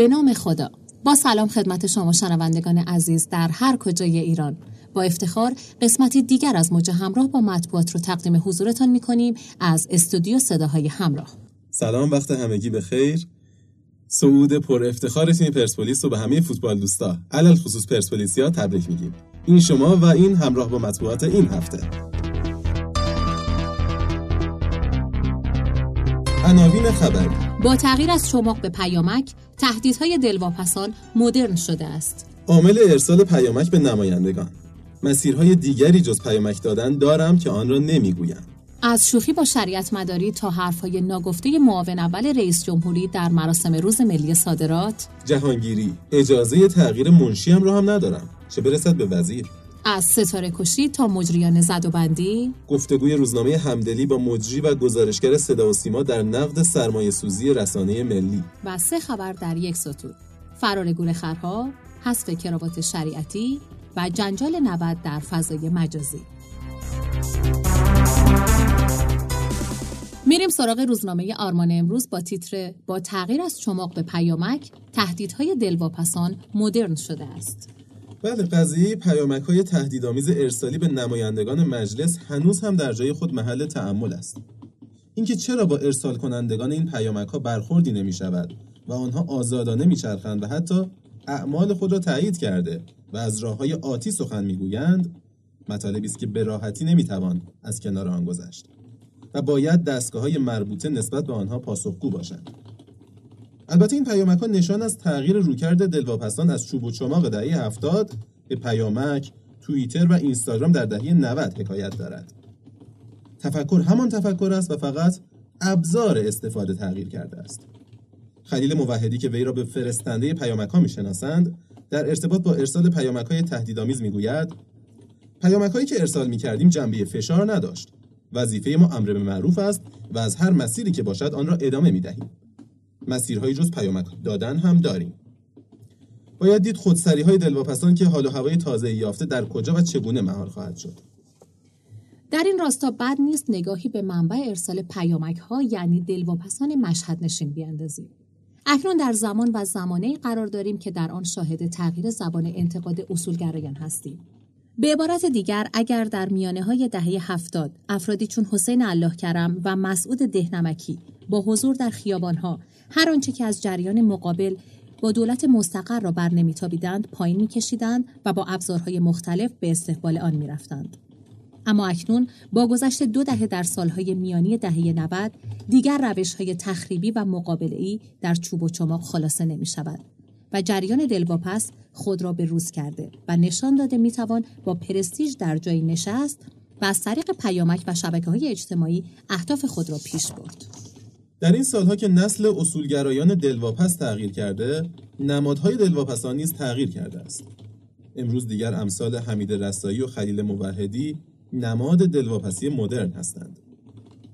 به نام خدا. با سلام خدمت شما شنوندگان عزیز در هر کجای ایران. با افتخار قسمتی دیگر از موج همراه با مطبوعات رو تقدیم حضورتان می کنیم از استودیو صداهای همراه. سلام وقت همگی به خیر. صعود پر افتخار تیم پرسپولیس رو به همه فوتبال دوستا. علل خصوص پرسپولیسیا تبریک میگیم. این شما و این همراه با مطبوعات این هفته. عناوین خبری با تغییر از چماق به پیامک تهدیدهای دلواپسان مدرن شده است. عامل ارسال پیامک به نمایندگان. مسیرهای دیگری جز پیامک دادن دارم که آن را نمی‌گویم. از شوخی با شریعت مداری تا حرفهای ناگفته معاون اول رئیس جمهوری در مراسم روز ملی صادرات. جهانگیری اجازه تغییر منشیم را هم ندارم. چه برسد به وزیر؟ از ستاره کشی تا مجریان زد و بندی گفتگوی روزنامه همدلی با مجری و گزارشگر صدا و سیما در نقد سرمایه سوزی رسانه ملی. و سه خبر در یک سطور فرار گورخرها حذف کراوات شریعتی و جنجال نبد در فضای مجازی. میریم سراغ روزنامه آرمان امروز با تیتر با تغییر از چماق به پیامک تهدیدهای دلواپسان مدرن شده است. بله قضیه پیامک های تهدیدآمیز ارسالی به نمایندگان مجلس هنوز هم در جای خود محل تعمل است. اینکه چرا با ارسال کنندگان این پیامک ها برخوردی نمی شود و آنها آزادانه میچرخند و حتی اعمال خود را تایید کرده و از راه های آتی سخن می‌گویند مطالبی است که به راحتی نمی‌توان از کنار آن گذشت و باید دستگاه های مربوطه نسبت به آنها پاسخگو باشند البته این پیامک ها نشان از تغییر رویکرد دلواپسان از چوب و چماق دهه هفتاد به پیامک، توییتر و اینستاگرام در دهه 90 حکایت دارد. تفکر همان تفکر است و فقط ابزار استفاده تغییر کرده است. خلیل موحدی که وی را به فرستنده پیامک ها می‌شناسند در ارتباط با ارسال پیامک های تهدیدآمیز می‌گوید پیامک هایی که ارسال می کردیم جنبه فشار نداشت وظیفه ما امر به معروف است و از هر مسیری که باشد آن را ادامه می دهیم مسیرهایی جز پیامک دادن هم داریم. باید دید خودسری های دلواپسان که حال و هوای تازه یافته در کجا و چگونه مهار خواهد شد. در این راستا بد نیست نگاهی به منبع ارسال پیامک ها یعنی دلواپسان مشهد نشین بیاندازیم. اکنون در زمان و زمانه قرار داریم که در آن شاهد تغییر زبان انتقاد اصولگرایان هستیم. به عبارت دیگر اگر در میانه های دهه هفتاد افرادی چون حسین الله کرم و مسعود دهنمکی با حضور در خیابانها هر آنچه که از جریان مقابل با دولت مستقر را بر نمیتابیدند پایین میکشیدند و با ابزارهای مختلف به استقبال آن می‌رفتند اما اکنون با گذشت دو دهه در سالهای میانی دهه 90 دیگر روش های تخریبی و مقابله در چوب و چماق خلاصه نمی شود و جریان دلواپس خود را به روز کرده و نشان داده می توان با پرستیژ در جایی نشست و از طریق پیامک و شبکه های اجتماعی اهداف خود را پیش برد. در این سالها که نسل اصولگرایان دلواپس تغییر کرده نمادهای دلواپسان نیز تغییر کرده است. امروز دیگر امثال حمید رسایی و خلیل موحدی نماد دلواپسی مدرن هستند.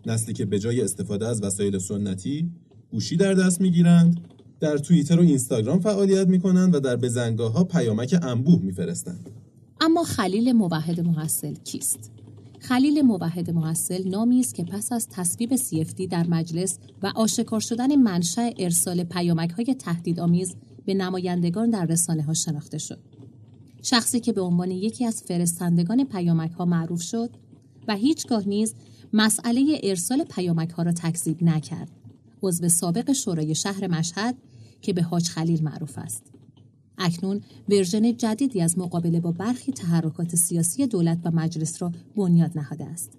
نسلی که به جای استفاده از وسایل سنتی گوشی در دست می‌گیرند در توییتر و اینستاگرام فعالیت می‌کنند و در بزنگاه ها پیامک انبوه میفرستند. اما خلیل موحد محصل کیست؟ خلیل موحد محصل نامی است که پس از تصویب CFD در مجلس و آشکار شدن منشأ ارسال پیامک های تهدیدآمیز به نمایندگان در رسانه ها شناخته شد. شخصی که به عنوان یکی از فرستندگان پیامک ها معروف شد و هیچگاه نیز مسئله ارسال پیامک ها را تکذیب نکرد. عضو سابق شورای شهر مشهد که به حاج خلیل معروف است. اکنون ورژن جدیدی از مقابله با برخی تحرکات سیاسی دولت و مجلس را بنیاد نهاده است.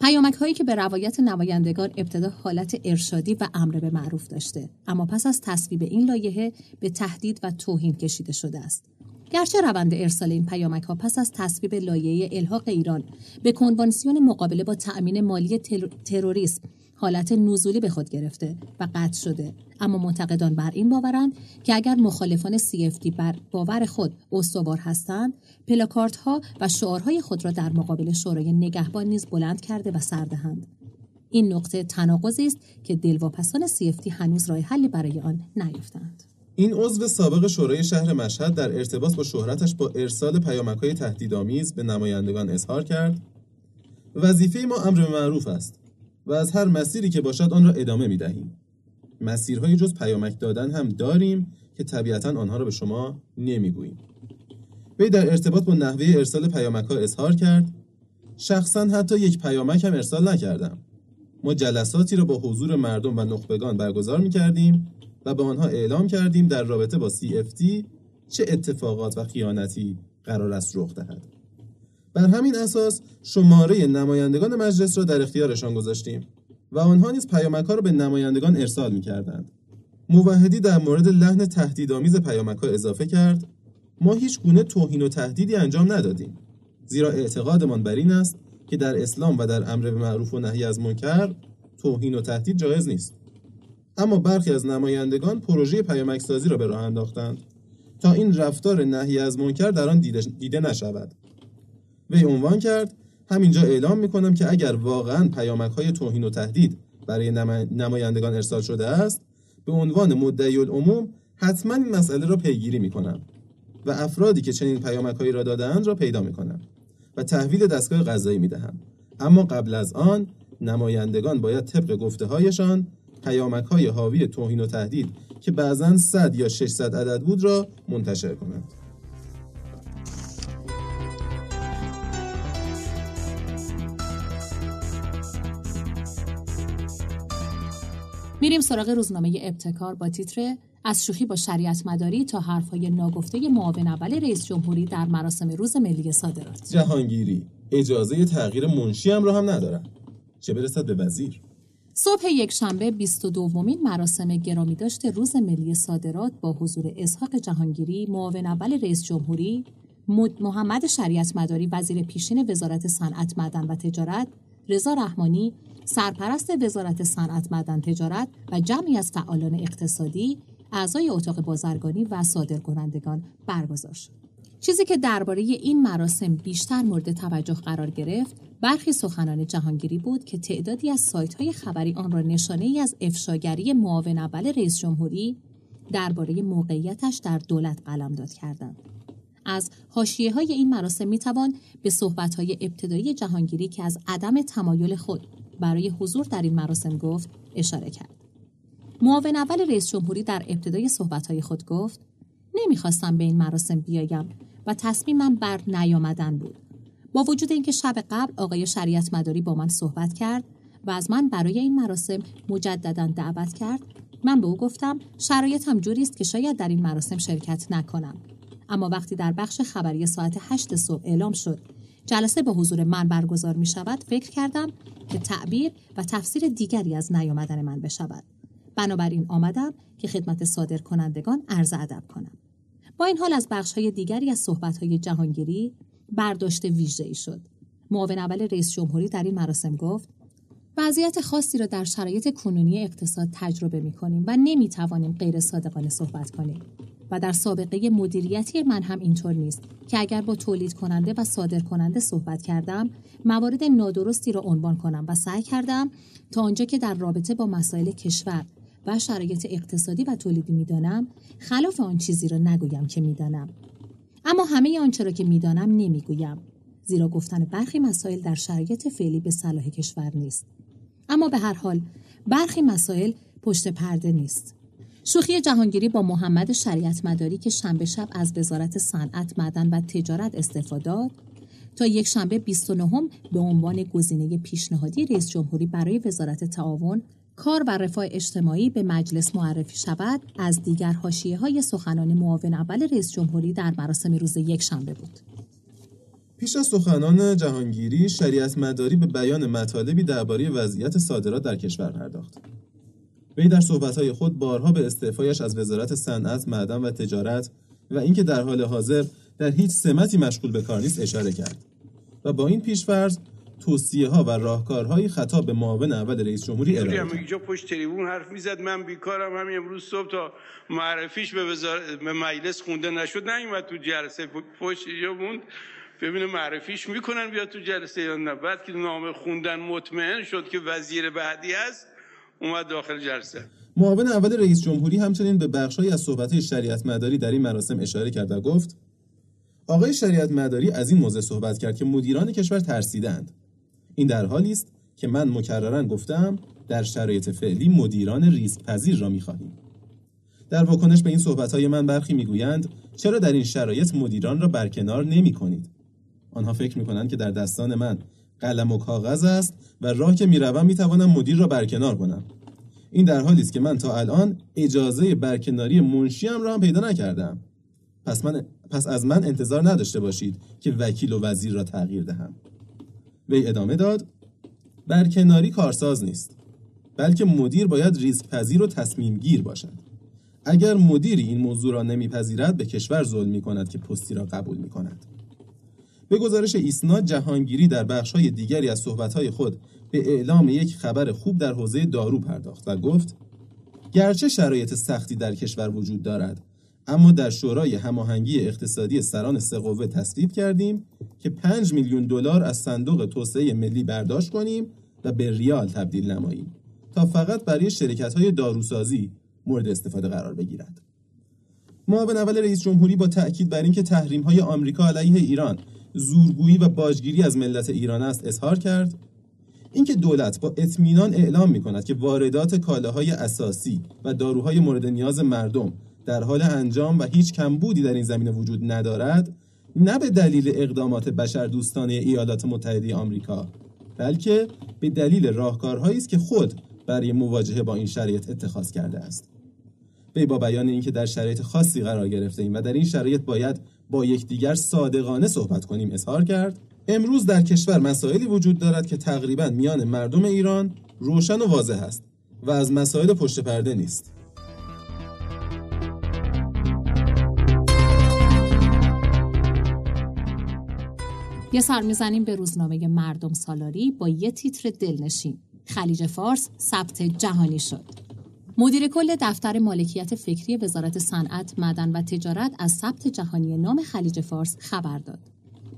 پیامک هایی که به روایت نمایندگان ابتدا حالت ارشادی و امر به معروف داشته اما پس از تصویب این لایحه به تهدید و توهین کشیده شده است گرچه روند ارسال این پیامک ها پس از تصویب لایحه الحاق ایران به کنوانسیون مقابله با تأمین مالی تروریسم حالت نزولی به خود گرفته و قطع شده. اما منتقدان بر این باورند که اگر مخالفان CFD بر باور خود استوار هستند پلاکارت ها و شعارهای خود را در مقابل شورای نگهبان نیز بلند کرده و سردهند این نقطه تناقضی است که دلواپسان CFD هنوز راه حلی برای آن نیافتند. این عضو سابق شورای شهر مشهد در ارتباط با شهرتش با ارسال پیامک های تهدیدآمیز به نمایندگان اظهار کرد. وظیفه ما امر معروف است. و از هر مسیری که باشد آن را ادامه می دهیم. مسیرهای جز پیامک دادن هم داریم که طبیعتا آنها را به شما نمی‌گوییم وی در ارتباط با نحوه ارسال پیامک ها اظهار کرد شخصا حتی یک پیامک هم ارسال نکردم ما جلساتی را با حضور مردم و نخبگان برگزار می کردیم و به آنها اعلام کردیم در رابطه با CFT چه اتفاقات و خیانتی قرار است رخ دهد. بر همین اساس شماره نمایندگان مجلس را در اختیارشان گذاشتیم و آنها نیز پیامک ها را به نمایندگان ارسال می کردند. موحدی در مورد لحن تهدیدآمیز پیامک ها اضافه کرد ما هیچ گونه توهین و تهدیدی انجام ندادیم زیرا اعتقادمان بر این است که در اسلام و در امر به معروف و نهی از منکر توهین و تهدید جایز نیست اما برخی از نمایندگان پروژه پیامک سازی را به راه انداختند تا این رفتار نهی از منکر در آن دیده, دیده نشود وی عنوان کرد همینجا اعلام می کنم که اگر واقعا پیامک های توهین و تهدید برای نمایندگان ارسال شده است به عنوان مدعی العموم حتما این مسئله را پیگیری می کنم و افرادی که چنین پیامکهایی را دادند را پیدا می کنم و تحویل دستگاه قضایی می دهم اما قبل از آن نمایندگان باید طبق گفته هایشان پیامک های حاوی توهین و تهدید که بعضا 100 یا 600 عدد بود را منتشر کنند. میریم سراغ روزنامه ابتکار با تیتر از شوخی با شریعت مداری تا حرفهای ناگفته معاون اول رئیس جمهوری در مراسم روز ملی صادرات. جهانگیری. اجازه تغییر منشی هم را هم ندارم چه برسد به وزیر؟ صبح یک شنبه 22 دومین مراسم گرامی داشت روز ملی صادرات با حضور اسحاق جهانگیری معاون اول رئیس جمهوری محمد شریعت مداری وزیر پیشین وزارت صنعت معدن و تجارت رضا رحمانی سرپرست وزارت صنعت معدن تجارت و جمعی از فعالان اقتصادی اعضای اتاق بازرگانی و صادرکنندگان برگزار شد چیزی که درباره این مراسم بیشتر مورد توجه قرار گرفت برخی سخنان جهانگیری بود که تعدادی از سایت های خبری آن را نشانه ای از افشاگری معاون اول رئیس جمهوری درباره موقعیتش در دولت قلمداد کردند. از حاشیه های این مراسم می توان به صحبت های ابتدایی جهانگیری که از عدم تمایل خود برای حضور در این مراسم گفت اشاره کرد. معاون اول رئیس جمهوری در ابتدای صحبتهای خود گفت نمی‌خواستم به این مراسم بیایم و تصمیمم بر نیامدن بود. با وجود اینکه شب قبل آقای شریعت مداری با من صحبت کرد و از من برای این مراسم مجددا دعوت کرد من به او گفتم شرایطم جوری است که شاید در این مراسم شرکت نکنم اما وقتی در بخش خبری ساعت 8 صبح اعلام شد جلسه با حضور من برگزار می شود فکر کردم که تعبیر و تفسیر دیگری از نیامدن من بشود بنابراین آمدم که خدمت صادر کنندگان عرض ادب کنم. با این حال از بخش های دیگری از صحبت های جهانگیری برداشت ویژه ای شد. معاون اول رئیس جمهوری در این مراسم گفت وضعیت خاصی را در شرایط کنونی اقتصاد تجربه می کنیم و نمی توانیم غیر صادقانه صحبت کنیم. و در سابقه مدیریتی من هم اینطور نیست که اگر با تولید کننده و صادر کننده صحبت کردم موارد نادرستی را عنوان کنم و سعی کردم تا آنجا که در رابطه با مسائل کشور و شرایط اقتصادی و تولیدی می‌دانم خلاف آن چیزی را نگویم که می‌دانم. اما همه آنچه را که می‌دانم نمی‌گویم زیرا گفتن برخی مسائل در شرایط فعلی به صلاح کشور نیست. اما به هر حال برخی مسائل پشت پرده نیست. شوخی جهانگیری با محمد شریعت مداری که شنبه شب از وزارت صنعت معدن و تجارت استعفا داد تا یک شنبه 29 به عنوان گزینه پیشنهادی رئیس جمهوری برای وزارت تعاون کار و رفاه اجتماعی به مجلس معرفی شود از دیگر حاشیه های سخنان معاون اول رئیس جمهوری در مراسم روز یک شنبه بود. پیش از سخنان جهانگیری شریعت مداری به بیان مطالبی درباره وضعیت صادرات در کشور پرداخت. وی در صحبتهای خود بارها به استعفایش از وزارت صنعت، معدن و تجارت و اینکه در حال حاضر در هیچ سمتی مشغول به کار نیست اشاره کرد و با این پیشفرض توصیه ها و راهکارهای خطاب به معاون اول رئیس جمهوری ارائه کرد. اینجا پشت تریبون حرف می‌زد. من بیکارم. همین امروز صبح تا معرفیش به, وزار... به مجلس خونده نشد. نیومد تو جلسه. پشت اینجا موند. ببینه معرفیش می‌کنن بیاد تو جلسه یا نه. بعد که نامه خوندن مطمئن شد که وزیر بعدی است اومد داخل جلسه. معاون اول رئیس جمهوری همچنین به بخشهایی از صحبت‌های شریعت مداری در این مراسم اشاره کرد و گفت آقای شریعت مداری از این موضوع صحبت کرد که مدیران کشور ترسیدند. این در حالی است که من مکررا گفتم در شرایط فعلی مدیران ریسک پذیر را می‌خواهیم در واکنش به این صحبتهای من برخی می‌گویند چرا در این شرایط مدیران را برکنار نمی کنید؟ آنها فکر می کنند که در دستان من قلم و کاغذ است و راه که می‌روم می‌توانم مدیر را برکنار کنم. این در حالی است که من تا الان اجازه برکناری منشیم را هم پیدا نکردم. پس, من، پس از من انتظار نداشته باشید که وکیل و وزیر را تغییر دهم. وی ادامه داد برکناری کارساز نیست بلکه مدیر باید ریسک پذیر و تصمیم گیر باشد. اگر مدیری این موضوع را نمیپذیرد به کشور ظلم می کند که پستی را قبول می کند. به گزارش ایسنا جهانگیری در بخشهای دیگری از صحبتهای خود به اعلام یک خبر خوب در حوزه دارو پرداخت و گفت گرچه شرایط سختی در کشور وجود دارد اما در شورای هماهنگی اقتصادی سران سه قوه تصویب کردیم که 5 میلیون دلار از صندوق توسعه ملی برداشت کنیم و به ریال تبدیل نماییم تا فقط برای شرکت های داروسازی مورد استفاده قرار بگیرد. معاون اول رئیس جمهوری با تأکید بر اینکه تحریم های آمریکا علیه ایران زورگویی و باجگیری از ملت ایران است اظهار کرد. اینکه دولت با اطمینان اعلام می کند که واردات کالاهای اساسی و داروهای مورد نیاز مردم در حال انجام و هیچ کمبودی در این زمینه وجود ندارد نه به دلیل اقدامات بشردوستانه ایالات متحده آمریکا بلکه به دلیل راهکارهایی است که خود برای مواجهه با این شرایط اتخاذ کرده است. وی با بیان اینکه در شرایط خاصی قرار گرفته ایم و در این شرایط باید با یکدیگر صادقانه صحبت کنیم اظهار کرد. امروز در کشور مسائلی وجود دارد که تقریبا میان مردم ایران روشن و واضح است و از مسائل پشت پرده نیست. یه سر می‌زنیم به روزنامه مردم سالاری با یه تیتر دلنشین. خلیج فارس ثبت جهانی شد. مدیر کل دفتر مالکیت فکری وزارت صنعت، معدن و تجارت از ثبت جهانی نام خلیج فارس خبر داد.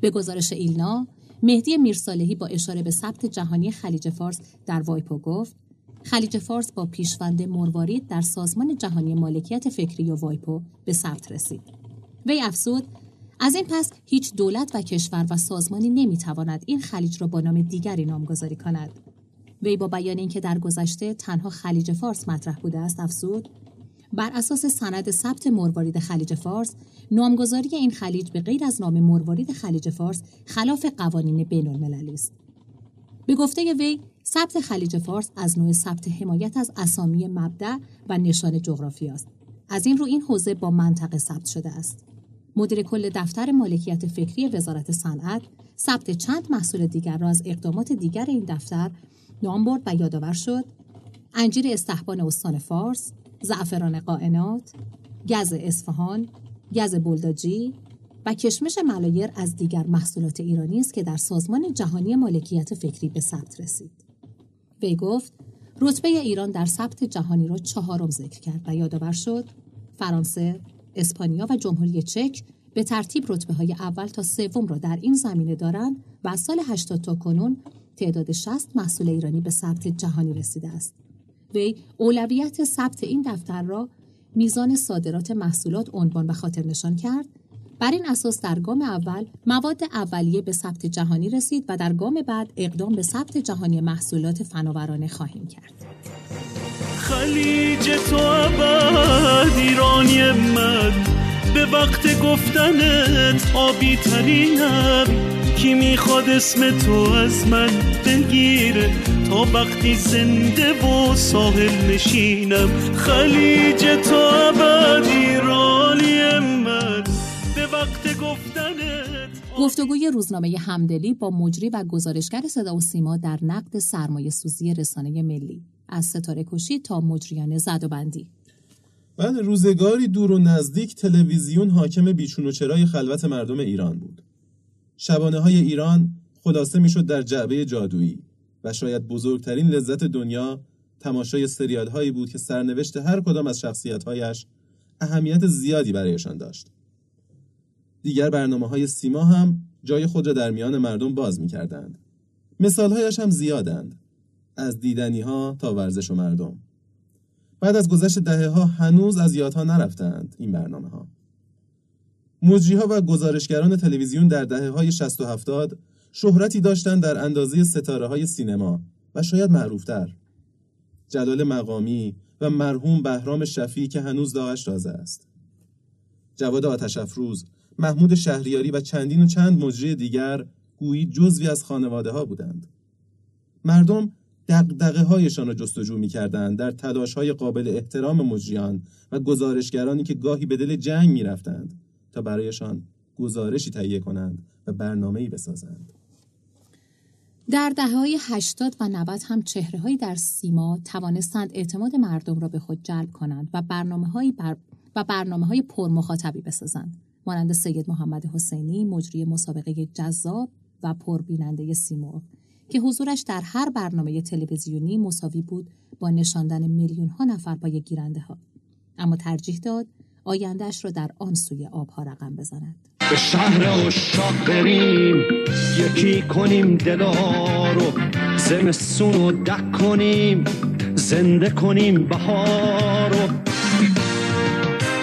به گزارش ایلنا، مهدی میرصالحی با اشاره به ثبت جهانی خلیج فارس در وایپو گفت خلیج فارس با پیشوند مروارید در سازمان جهانی مالکیت فکری و وایپو به ثبت رسید. وی افزود از این پس هیچ دولت و کشور و سازمانی نمی‌تواند این خلیج را با نام دیگری نامگذاری کند. وی با بیان اینکه در گذشته تنها خلیج فارس مطرح بوده است افزود بر اساس سند ثبت مروارید خلیج فارس نامگذاری این خلیج به غیر از نام مروارید خلیج فارس خلاف قوانین بین المللی است. به گفته وی ثبت خلیج فارس از نوع ثبت حمایت از اسامی مبدع و نشان جغرافی است. از این رو این حوزه با منطقه ثبت شده است. مدیر کل دفتر مالکیت فکری وزارت صنعت ثبت چند محصول دیگر را از اقدامات دیگر این دفتر نام برد و یادآور شد. انجیر استحبان استان فارس زعفران قائنات گز اصفهان گز بلداجی و کشمش ملایر از دیگر محصولات ایرانی است که در سازمان جهانی مالکیت فکری به ثبت رسید. وی گفت رتبه ایران در ثبت جهانی را چهارم ذکر کرد و یادآور شد فرانسه اسپانیا و جمهوری چک به ترتیب رتبه های اول تا سوم را در این زمینه دارند و از سال 80 تا کنون تعداد 60 محصول ایرانی به ثبت جهانی رسیده است. وی اولویت ثبت این دفتر را میزان صادرات محصولات عنوان و خاطر نشان کرد. بر این اساس در گام اول مواد اولیه به ثبت جهانی رسید و در گام بعد اقدام به ثبت جهانی محصولات فناورانه خواهیم کرد. خلیج تو ابد ایرانی من به وقت گفتنت آبی ترینم کی می‌خواد اسم تو از من بگیره؟ تا وقتی زنده و ساحل نشینم خلیج تو ابد ایرانی من. به وقت گفتنت گفتگوی روزنامه همدلی با مجری و گزارشگر صدا و سیما در نقد سرمایه سوزی رسانه ملی. از ستاره کشی تا مجریان زد و بندی. بعد روزگاری دور و نزدیک تلویزیون حاکم بیچون و چرای خلوت مردم ایران بود. شبانه های ایران خلاصه می‌شد در جعبه جادویی و شاید بزرگترین لذت دنیا تماشای سریال هایی بود که سرنوشت هر کدام از شخصیت هایش اهمیت زیادی برایشان داشت. دیگر برنامه های سیما هم جای خود را در میان مردم باز می کردند. مثال هایش هم زیادند. از دیدنی ها تا ورزش و مردم. بعد از گذشت دهه ها هنوز از یادها نرفتند این برنامه ها. مجریها و گزارشگران تلویزیون در دهه های 60 و 70 شهرتی داشتند در اندازه ستاره های سینما و شاید معروفتر. جلال مقامی و مرحوم بهرام شفی که هنوز داغش تازه است. جواد آتش افروز محمود شهریاری و چندین و چند مجری دیگر گویی جزوی از خانواده ها بودند. مردم دقدقه هایشان را جستجو می کردند در تلاش های قابل احترام مجریان و گزارشگرانی که گاهی به دل جنگ می رفتند تا برایشان گزارشی تهیه کنند و برنامه‌ای بسازند. در دهه های 80 و 90 هم چهره در سیما توانستند اعتماد مردم را به خود جلب کنند و برنامه بر... و برنامه های پر مخاطبی بسازند. مانند سید محمد حسینی مجری مسابقه جذاب و پربیننده سیمرغ که حضورش در هر برنامه تلویزیونی مساوی بود با نشاندن میلیون ها نفر پای گیرنده ها. اما ترجیح داد آیندهش را در آن سوی آبها رقم بزند. به شهر اشاق بریم یکی کنیم دلا رو زمستون رو دک کنیم زنده کنیم بهار رو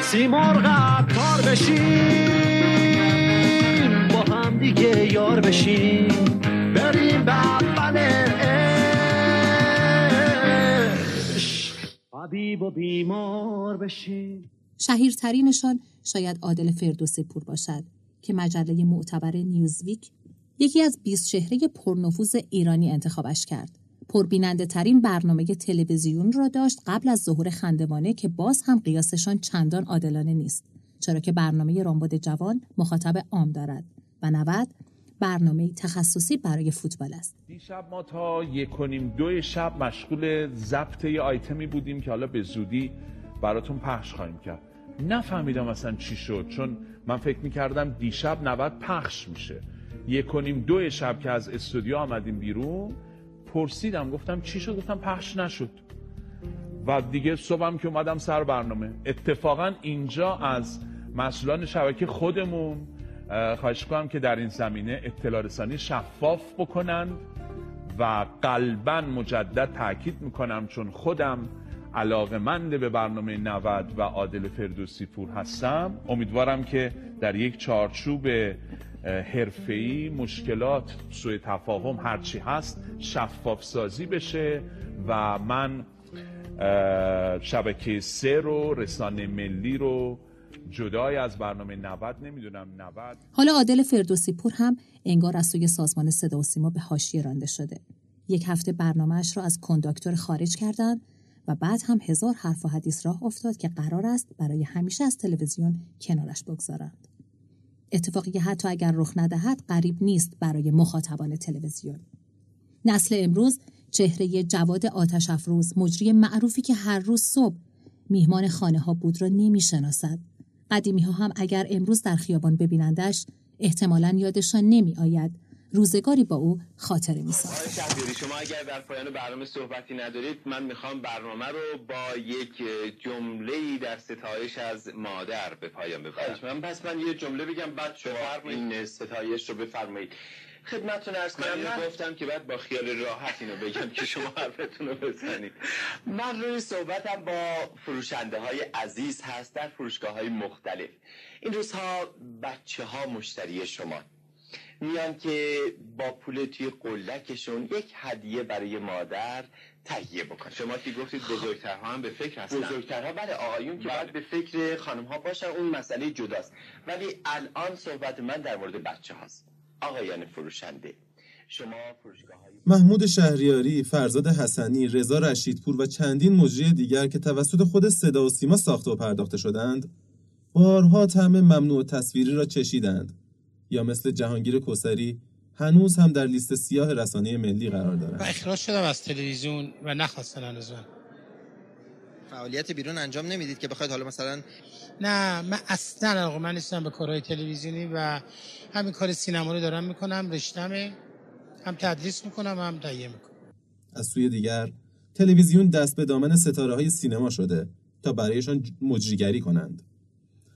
سیمرغ عطار بشیم با هم دیگه یار بشیم. بریم به اول حبیب و بیمار بشیم. شهیرترینشان شاید عادل فردوسی پور باشد که مجله معتبر نیوزویک یکی از 20 چهره پرنفوذ ایرانی انتخابش کرد. پربیننده ترین برنامه تلویزیون را داشت قبل از ظهور خندمانه که باز هم قیاسشان چندان عادلانه نیست. چرا که برنامه رامبد جوان مخاطب عام دارد و 90 برنامه تخصصی برای فوتبال است. دیشب ما تا یک کنیم دو شب مشغول ضبط یه آیتمی بودیم که حالا به زودی براتون پخش خواهیم کرد. نفهمیدم اصلا چی شد چون من فکر می‌کردم دیشب 90 پخش میشه. یک کنیم دو شب که از استودیو آمدیم بیرون پرسیدم گفتم چی شد؟ گفتم پخش نشد. و دیگه صبحم که اومدم سر برنامه. اتفاقا اینجا از مسئولان شبکه خودمون خواهش کنم که در این زمینه اطلاع رسانی شفاف بکنند و قلبا مجدد تاکید می‌کنم چون خودم علاقمند به برنامه 90 و عادل فردوسی پور هستم. امیدوارم که در یک چارچوب حرفه‌ای مشکلات سوء تفاهم هرچی هست شفاف سازی بشه و من شبکه سه رو رسانه ملی رو جدای از برنامه 90 نمی‌دونم 90 حالا عادل فردوسی پور هم انگار از سوی سازمان صدا و سیما به حاشیه رانده شده. یک هفته برنامهش را از کنداکتور خارج کردند و بعد هم هزار حرف و حدیث راه افتاد که قرار است برای همیشه از تلویزیون کنارش بگذارند. اتفاقی که حتی اگر رخ ندهد قریب نیست برای مخاطبان تلویزیون. نسل امروز چهره جواد آتش افروز مجری معروفی که هر روز صبح میهمان خانه ها بود را نمی‌شناسد. قدیمی ها هم اگر امروز در خیابان ببینندش احتمالا یادشان نمی آید روزگاری با او خاطره می آقای شما اگر در پایان برنامه صحبتی ندارید من می‌خوام برنامه رو با یک جمله در ستایش از مادر به پایان ببرم. من پس من یه جمله بگم بعد شما این ستایش رو بفرمایید. خدمتتون ارز کنم من گفتم که بعد با خیال راحت اینو بگم که شما حرفتون رو بزنید. من روی صحبتم با فروشنده های عزیز هست در فروشگاه های مختلف. این روزها بچه ها مشتری شما میان که با پول توی قلکشون یک هدیه برای مادر تهیه بکنن. شما که گفتید بزرگترها هم به فکر هستن. بزرگترها بله آقایون که باید به فکر خانم ها باشن اون مسئله جداست. ولی الان صحبت من در مورد بچه هاست آقایان فروشنده. شما فروشگاه محمود شهریاری، فرزاد حسنی، رضا رشیدپور و چندین مجری دیگر که توسط خود صدا و سیما ساخته و پرداخته شدند، بارها طعم ممنوع تصویری را چشیدند. یا مثل جهانگیر کسری هنوز هم در لیست سیاه رسانه ملی قرار دارند. و اخراج شدم از تلویزیون و نخواستن هنوز. فعالیت بیرون انجام نمی‌دید که بخواید حالا مثلا نه من اصلا علاقه من نیستم به کارهای تلویزیونی و همین کار سینما رو دارم می‌کنم رشتمه هم تدریس می‌کنم هم تهیه می‌کنم. از سوی دیگر تلویزیون دست به دامن ستاره های سینما شده تا برایشان مجریگری کنند.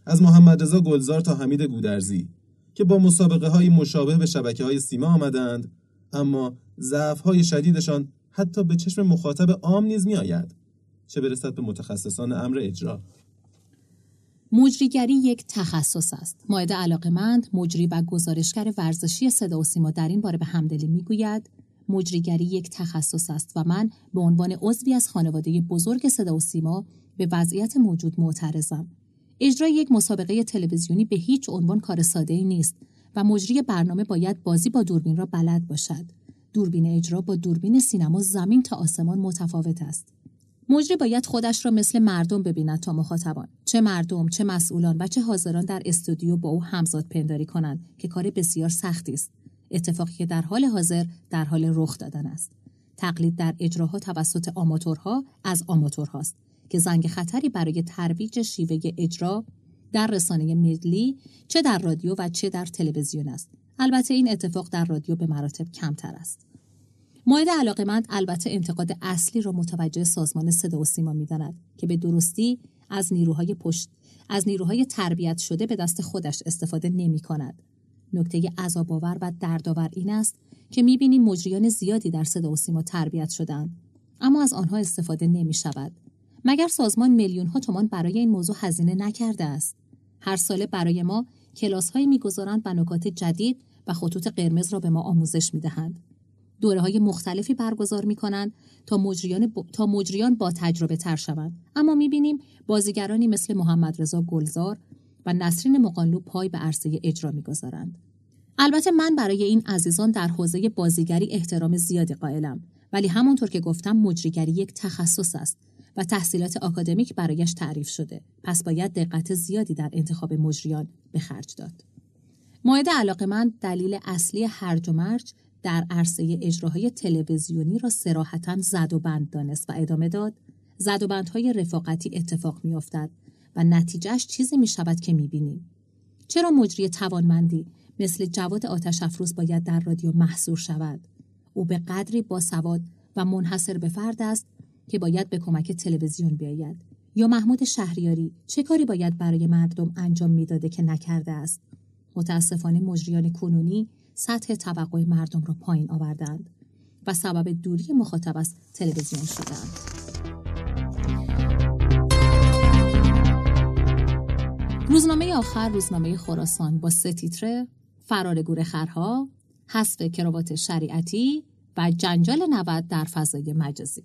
از محمد رضا گلزار تا حمید گودرزی. که با مسابقه های مشابه به شبکه های سیما آمدند اما ضعف های شدیدشان حتی به چشم مخاطب عام نیز می آید چه برسد به متخصصان امر اجرا مجریگری یک تخصص است. ماهد علاقمند، مجری و گزارشگر ورزشی صدا و سیما در این باره به همدلی می‌گوید مجریگری یک تخصص است و من به عنوان عضوی از خانواده بزرگ صدا و سیما به وضعیت موجود معترضم. اجرای یک مسابقه تلویزیونی به هیچ عنوان کار ساده ای نیست و مجری برنامه باید بازی با دوربین را بلد باشد. دوربین اجرا با دوربین سینما زمین تا آسمان متفاوت است. مجری باید خودش را مثل مردم ببیند تا مخاطبان چه مردم چه مسئولان و چه حاضران در استودیو با او همزاد پنداری کنند که کار بسیار سختی است اتفاقی که در حال حاضر در حال رخ دادن است تقلید در اجراها توسط آماتورها از آماتورهاست که زنگ خطری برای ترویج شیوه اجرا در رسانه ملی چه در رادیو و چه در تلویزیون است البته این اتفاق در رادیو به مراتب کمتر است ماید علاقمند البته انتقاد اصلی را متوجه سازمان صدا و سیما می‌داند که به درستی از نیروهای پشت از نیروهای تربیت شده به دست خودش استفاده نمی کند. نکته عذابآور و دردآور این است که می‌بینیم مجریان زیادی در صدا و سیما تربیت شدند اما از آنها استفاده نمی شود. مگر سازمان میلیون ها تومان برای این موضوع هزینه نکرده است هر ساله برای ما کلاس هایی می‌گذارند و نکات جدید و خطوط قرمز را به ما آموزش می‌دهند دوره های مختلفی برگزار می کنند تا مجریان, تا مجریان با تجربه تر شوند. اما می بینیم بازیگرانی مثل محمد رضا گلزار و نسرین مقانلو پای به عرصه اجرا می گذارند. البته من برای این عزیزان در حوزه بازیگری احترام زیادی قائلم ولی همونطور که گفتم مجریگری یک تخصص است و تحصیلات آکادمیک برایش تعریف شده پس باید دقت زیادی در انتخاب مجریان به خرج داد. مایده علاقه من دلیل اصلی هرج و مرج در عرصه اجراهای تلویزیونی را سراحتا زد و بند دانست و ادامه داد زد و بندهای رفاقتی اتفاق میافتد و نتیجهش چیزی می شود که می بینیم. چرا مجری توانمندی مثل جواد آتش افروز باید در رادیو محصور شود؟ او به قدری با سواد و منحصر به فرد است که باید به کمک تلویزیون بیاید. یا محمود شهریاری چه کاری باید برای مردم انجام می‌داده که نکرده است؟ متاسفانه مجریان کنونی سطح توقع مردم را پایین آوردند و سبب دوری مخاطب از تلویزیون شدند. روزنامه آخر روزنامه خراسان با سه تیتره فرار گورخرها، حذف کراوات شریعتی و جنجال نود در فضای مجازی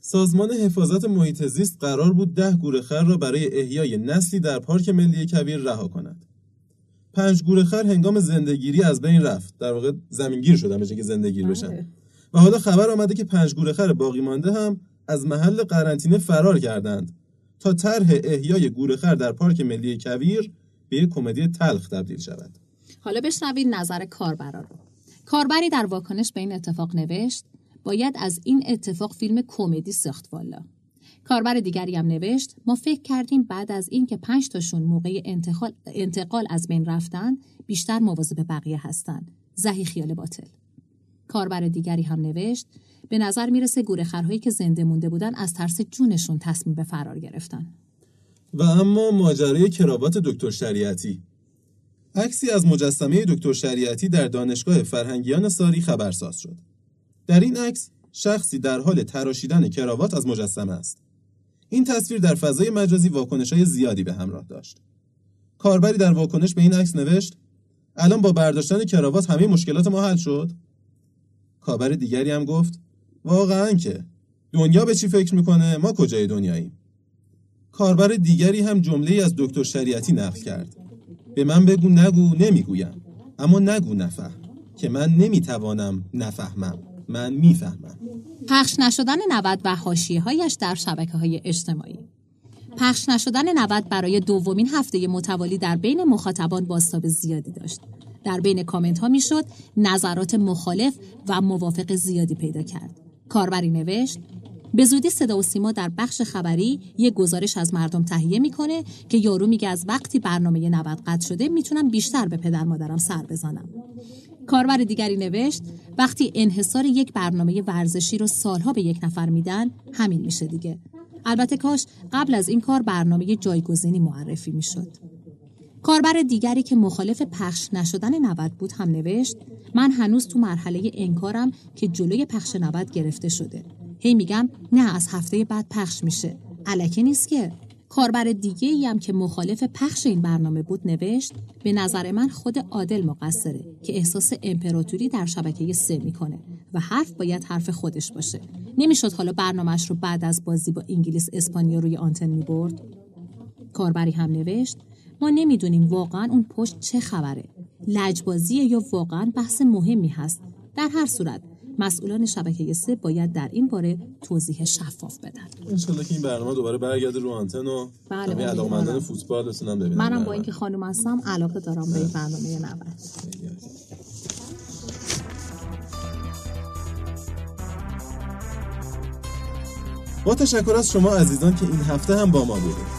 سازمان حفاظت محیط زیست قرار بود ده گورخر را برای احیای نسلی در پارک ملی کبیر رها کند. پنج گورخر هنگام زندگیری از بین رفت در واقع زمینگیر شدن به که زندگیر بله. بشن و حالا خبر آمده که پنج گورخر باقی مانده هم از محل قرنطینه فرار کردند تا طرح احیای گورخر در پارک ملی کویر به یک کمدی تلخ تبدیل شود حالا بشنوید نظر کاربرا رو کاربری در واکنش به این اتفاق نوشت باید از این اتفاق فیلم کمدی ساخت والا. کاربر دیگری هم نوشت ما فکر کردیم بعد از اینکه پنج تاشون موقع انتقال, انتقال از بین رفتن بیشتر مواظب بقیه هستن. زهی خیال باطل. کاربر دیگری هم نوشت به نظر می‌رسه گورخرهایی که زنده مونده بودن از ترس جونشون تصمیم به فرار گرفتن. و اما ماجرای کراوات دکتر شریعتی. عکسی از مجسمه دکتر شریعتی در دانشگاه فرهنگیان ساری خبرساز شد. در این عکس شخصی در حال تراشیدن کراوات از مجسمه است این تصویر در فضای مجازی واکنش های زیادی به همراه داشت. کاربری در واکنش به این عکس نوشت الان با برداشتن کراوات همه مشکلات ما حل شد؟ کاربر دیگری هم گفت واقعا که دنیا به چی فکر می‌کنه ما کجای دنیاییم؟ کاربر دیگری هم جمله از دکتر شریعتی نقل کرد به من بگو نگو نمی‌گویم اما نگو نفهم که من نمی‌توانم نفهمم من می‌فهمم پخش نشدن نود و هایش در شبکه های اجتماعی پخش نشدن نود برای دومین هفته متوالی در بین مخاطبان باستاب زیادی داشت. در بین کامنت ها می‌شد نظرات مخالف و موافق زیادی پیدا کرد. کاربری نوشت به زودی صدا و سیما در بخش خبری یک گزارش از مردم تهیه می‌کنه که یارو میگه از وقتی برنامه 90 قطع شده می‌تونم بیشتر به پدر مادرم سر بزنم. کاربر دیگری نوشت وقتی انحصار یک برنامه ورزشی رو سالها به یک نفر میدن همین میشه دیگه. البته کاش قبل از این کار برنامه جایگزینی معرفی می‌شد. کاربر دیگری که مخالف پخش نشدن نود بود هم نوشت من هنوز تو مرحله انکارم که جلوی پخش نود گرفته شده. هی میگم نه از هفته بعد پخش میشه. علکه نیست که. کاربر دیگه ای هم که مخالف پخش این برنامه بود نوشت به نظر من خود عادل مقصره که احساس امپراتوری در شبکه سه می‌کنه و حرف باید حرف خودش باشه. نمی‌شد حالا برنامهش رو بعد از بازی با انگلیس اسپانیا روی آنتن می‌برد؟ کاربری هم نوشت ما نمی‌دونیم واقعا اون پشت چه خبره. لجبازیه یا واقعا بحث مهمی هست. در هر صورت مسئولان شبکه سه باید در این باره توضیح شفاف بدن. انشالله که این برنامه دوباره برگرده رو آنتن و بله، امیدوارم. علاقمندان فوتبال بتونن ببینن. منم با برنامه. اینکه خانم هستم علاقه دارم به این برنامه 90 با تشکر از شما عزیزان که این هفته هم با ما بودید.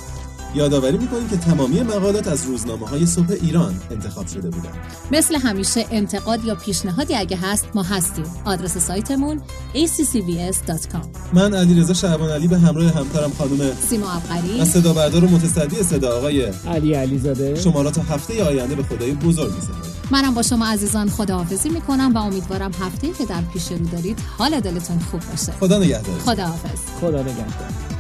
یادآوری می‌کنیم که تمامی مقالات از روزنامه های صبح ایران انتخاب شده بودند. مثل همیشه انتقاد یا پیشنهادی اگه هست ما هستیم. آدرس سایتمون accvs.com من علی رضا شعبان علی به همراه همکارم خانم سیما ابقری. و صدا بردار و متصدی صدا آقای علی علیزاده. شما را تا هفته آینده به خدای بزرگ می‌سپارم. منم با شما عزیزان خداحافظی می‌کنم و امیدوارم هفته که در پیش رو دارید حال دلتون خوب باشه. خدا نگهدار. خداحافظ. خدا نگهدار.